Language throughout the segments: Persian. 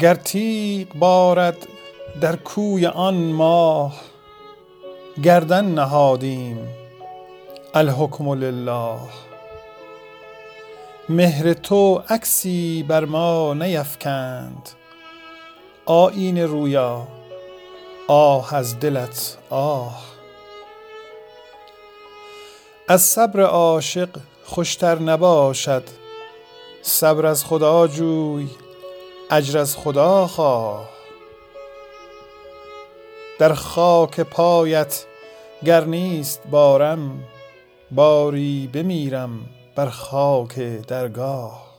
گر تیغ بارد در کوی آن ماه گردن نهادیم الحکم لله. مهر تو عکسی بر ما نیفکند آیینه رویا آه از دلت آه. از صبر عاشق خوشتر نباشد صبر از خدا جوی اجر از خدا خواه. در خاک پایت گر نیست بارم باری بمیرم بر خاک درگاه.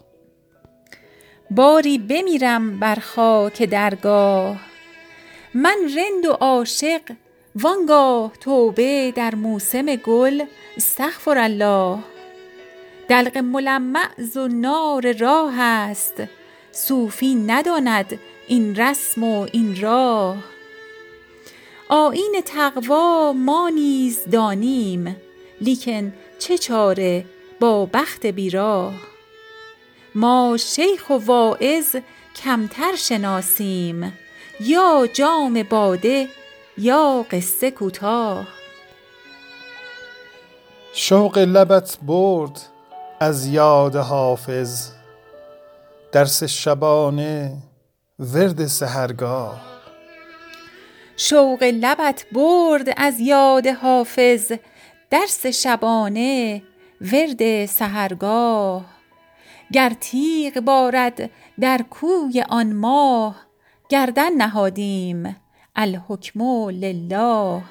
باری بمیرم بر خاک درگاه. من رند و عاشق وآنگاه توبه در موسم گل استغفرالله دلق ملمع زنار راه است. صوفی نداند این رسم و این راه. آیین تقوا ما نیز دانیم لیکن چه چاره با بخت بی راه ما شیخ و واعظ کمتر شناسیم یا جام باده یا قصه کوتاه. شوق لبت برد از یاد حافظ. درس شبانه ورد سحرگاه. شوق لبت برد از یاد حافظ درس شبانه ورد سحرگاه. گر تیغ بارد در کوی آن ماه گردن نهادیم الحکم لله.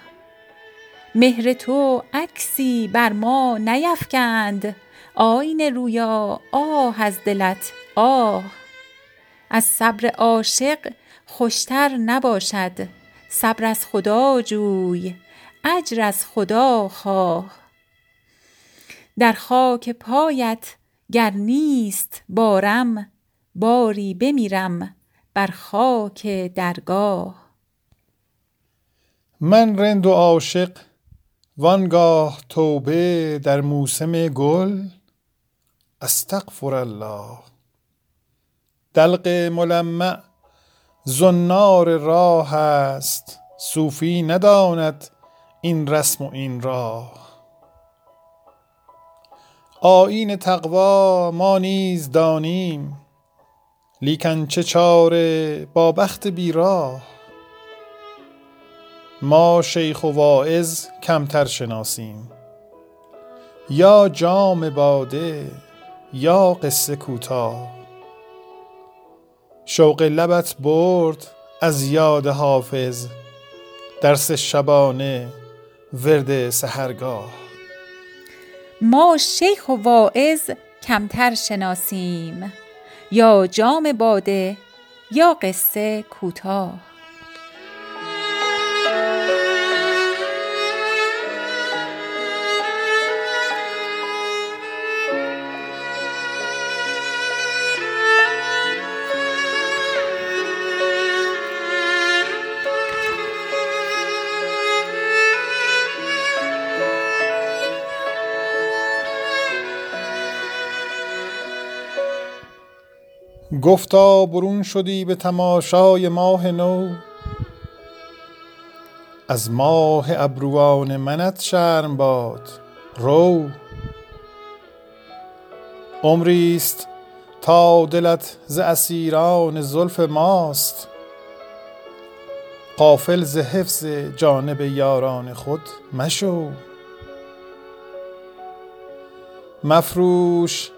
مهر تو عکسی بر ما نیفکند. آیینه رویا آه از دلت آه. از صبر عاشق خوشتر نباشد. صبر از خدا جوی اجر از خدا خواه. در خاک پایت گر نیست بارم باری بمیرم بر خاک درگاه. من رند و عاشق وآنگاه توبه در موسم گل استغفرالله دلق ملمع زنار راه است صوفی نداند این رسم و این راه. آیین تقوا ما نیز دانیم لیکن چه چاره با بخت بی راه ما شیخ و واعظ کمتر شناسیم. یا جام باده یا قصه کوتاه. شوق لبت برد از یاد حافظ درس شبانه ورد سحرگاه. ما شیخ و واعظ کمتر شناسیم. یا جام باده یا قصه کوتاه. گفتا برون شدی به تماشای ماه نو. از ماه ابروان منت شرم باد رو. عمریست تا دلت ز اسیران زلف ماست. غافل ز حفظ جانب یاران خود مشو. مفروش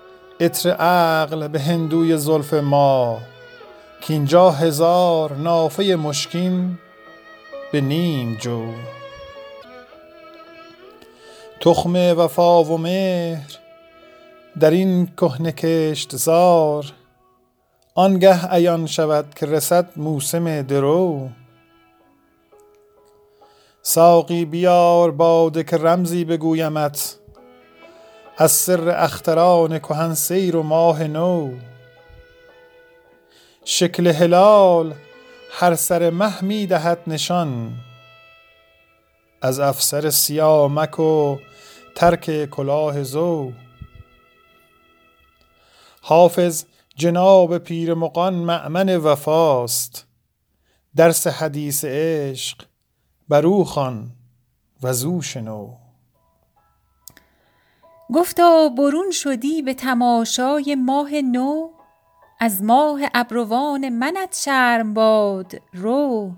عطر عقل به هندوی زلف ما کاینجا هزار نافه مشکین به نیم جو. تخم وفا و مهر در این کهنه کشتزار آنگه عیان شود که رسد موسم درو. ساقی بیار باده که رمزی بگویمت از سر اختران کهن سیر و ماه نو. شکل هلال هر سر مه می دهد نشان. از افسر سیامک و ترک کلاه زو. حافظ جناب پیر مقان مأمن وفاست. درس حدیث عشق برو خوان و زو شنو. گفتا برون شدی به تماشای ماه نو از ماه ابروان منت شرم باد رو.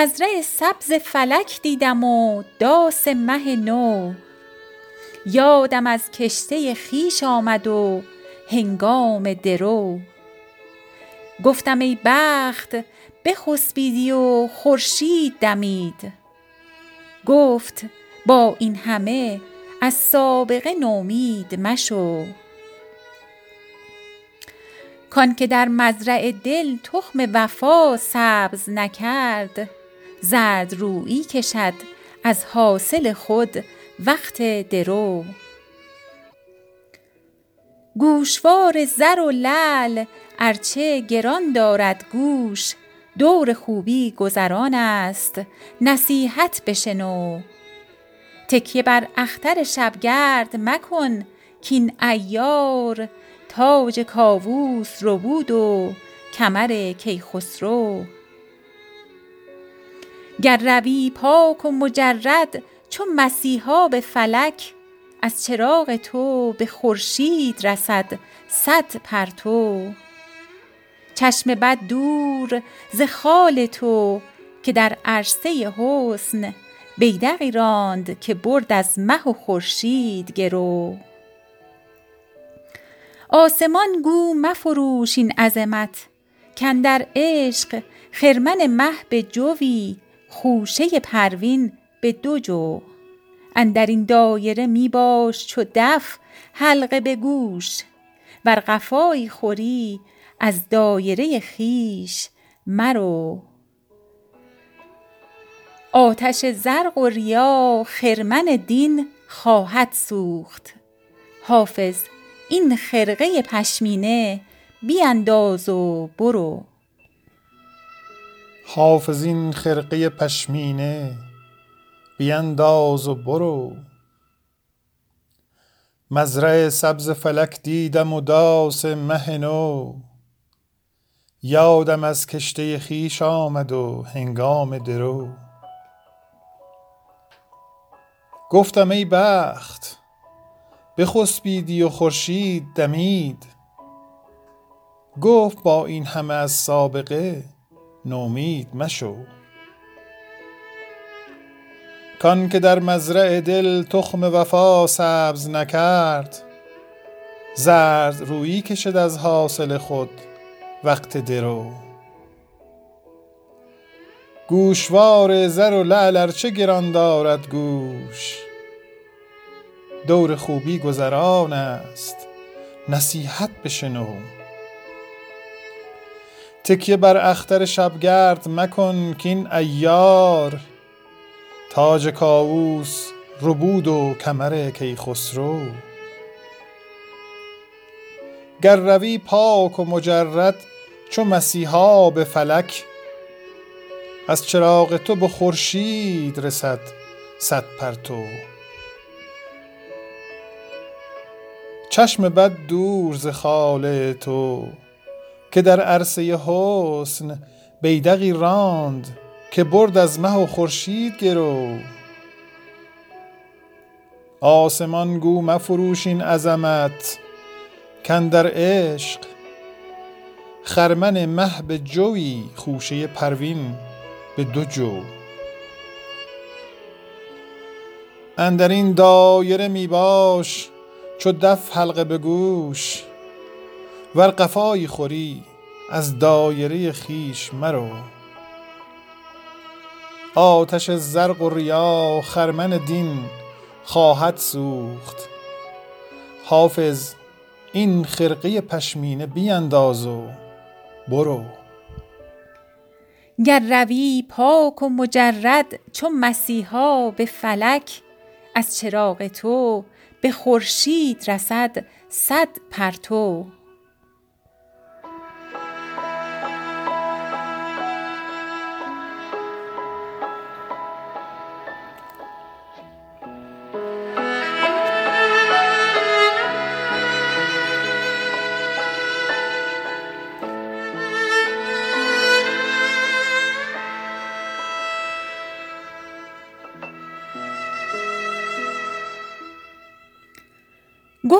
مزرع سبز فلک دیدم و داس مه نو. یادم از کشته خویش آمد و هنگام درو. گفتم ای بخت بخسبیدی و خورشید دمید. گفت با این همه از سابقه نومید مشو. کانکه در مزرع دل تخم وفا سبز نکرد زردرویی کشد از حاصل خود وقت درو. گوشوار زر و لعل ارچه گران دارد گوش دور خوبی گذران است نصیحت بشنو. تکیه بر اختر شبگرد مکن کاین عیار تاج کاووس ربود و کمر کیخسرو. گر روی پاک و مجرد چو مسیحا به فلک از چراغ تو به خورشید رسد صد پرتو. چشم بد دور ز خال تو که در عرصه حسن بیدقی راند که برد از مه و خورشید گرو. آسمان گو مفروش این عظمت کاندر عشق خرمن مه به جوی خوشه پروین به دو جو. اندر این دایره می باش چو دف حلقه به گوش. ور قفایی خوری از دایره خویش مرو. آتش زرق و ریا خرمن دین خواهد سوخت. حافظ این خرقه پشمینه بینداز و برو. حافظ این خرقه پشمینه بینداز و برو. مزرع سبز فلک دیدم و داس مه نو. یادم از کشته خویش آمد و هنگام درو. گفتم ای بخت بخسبیدی و خورشید دمید. گفت با این همه از سابقه نومید مشو. کانکه در مزرع دل تخم وفا سبز نکرد زردرویی کشد از حاصل خود وقت درو. گوشوار زر و لعل ارچه گران دارد گوش؟ دور خوبی گذران است نصیحت بشنو. تکیه بر اختر شبگرد مکن کاین عیار. تاج کاووس ربود و کمر کیخسرو. گر روی پاک و مجرد چو مسیحا به فلک از چراغ تو به خورشید رسد صد پرتو. چشم بد دور ز خال تو. که در عرصه حسن بیدقی راند که برد از مه و خورشید گرو. آسمان گو مفروش این عظمت کاندر عشق خرمن مه به جوی خوشه پروین به دو جو. اندر این دایره می باش چو دف حلقه به گوش. ور قفایی خوری از دایره خویش مرو. آتش زرق و ریا خرمن دین خواهد سوخت. حافظ این خرقه پشمینه بیانداز و برو. گر روی پاک و مجرد چو مسیحا به فلک از چراغ تو به خورشید رسد صد پرتو.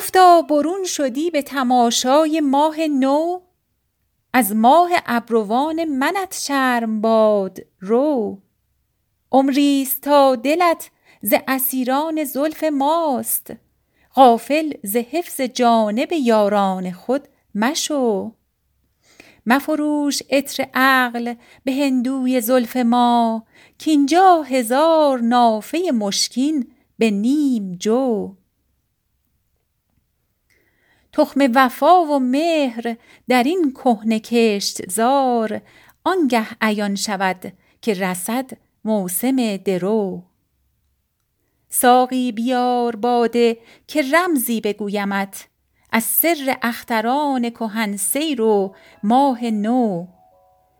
گفتا برون شدی به تماشای ماه نو؟ از ماه ابروان منت شرم باد رو. عمریست تا دلت ز اسیران زلف ماست غافل ز حفظ جانب یاران خود مشو. مفروش عطر عقل به هندوی زلف ما کاینجا هزار نافه مشکین به نیم جو. تخم وفا و مهر در این کهنه کشتزار آنگه عیان شود که رسد موسم درو. ساقی بیار باده که رمزی بگویمت از سر اختران کهن سیر و ماه نو.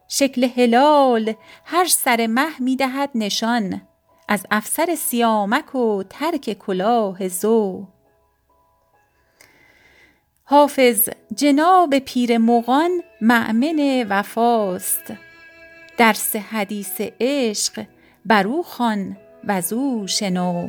شکل هلال هر سر مه دهد نشان از افسر سیامک و ترک کلاه زو. حافظ جناب پیر مغان مؤمن وفاست. درس حدیث عشق بر او خوان وز او شنو.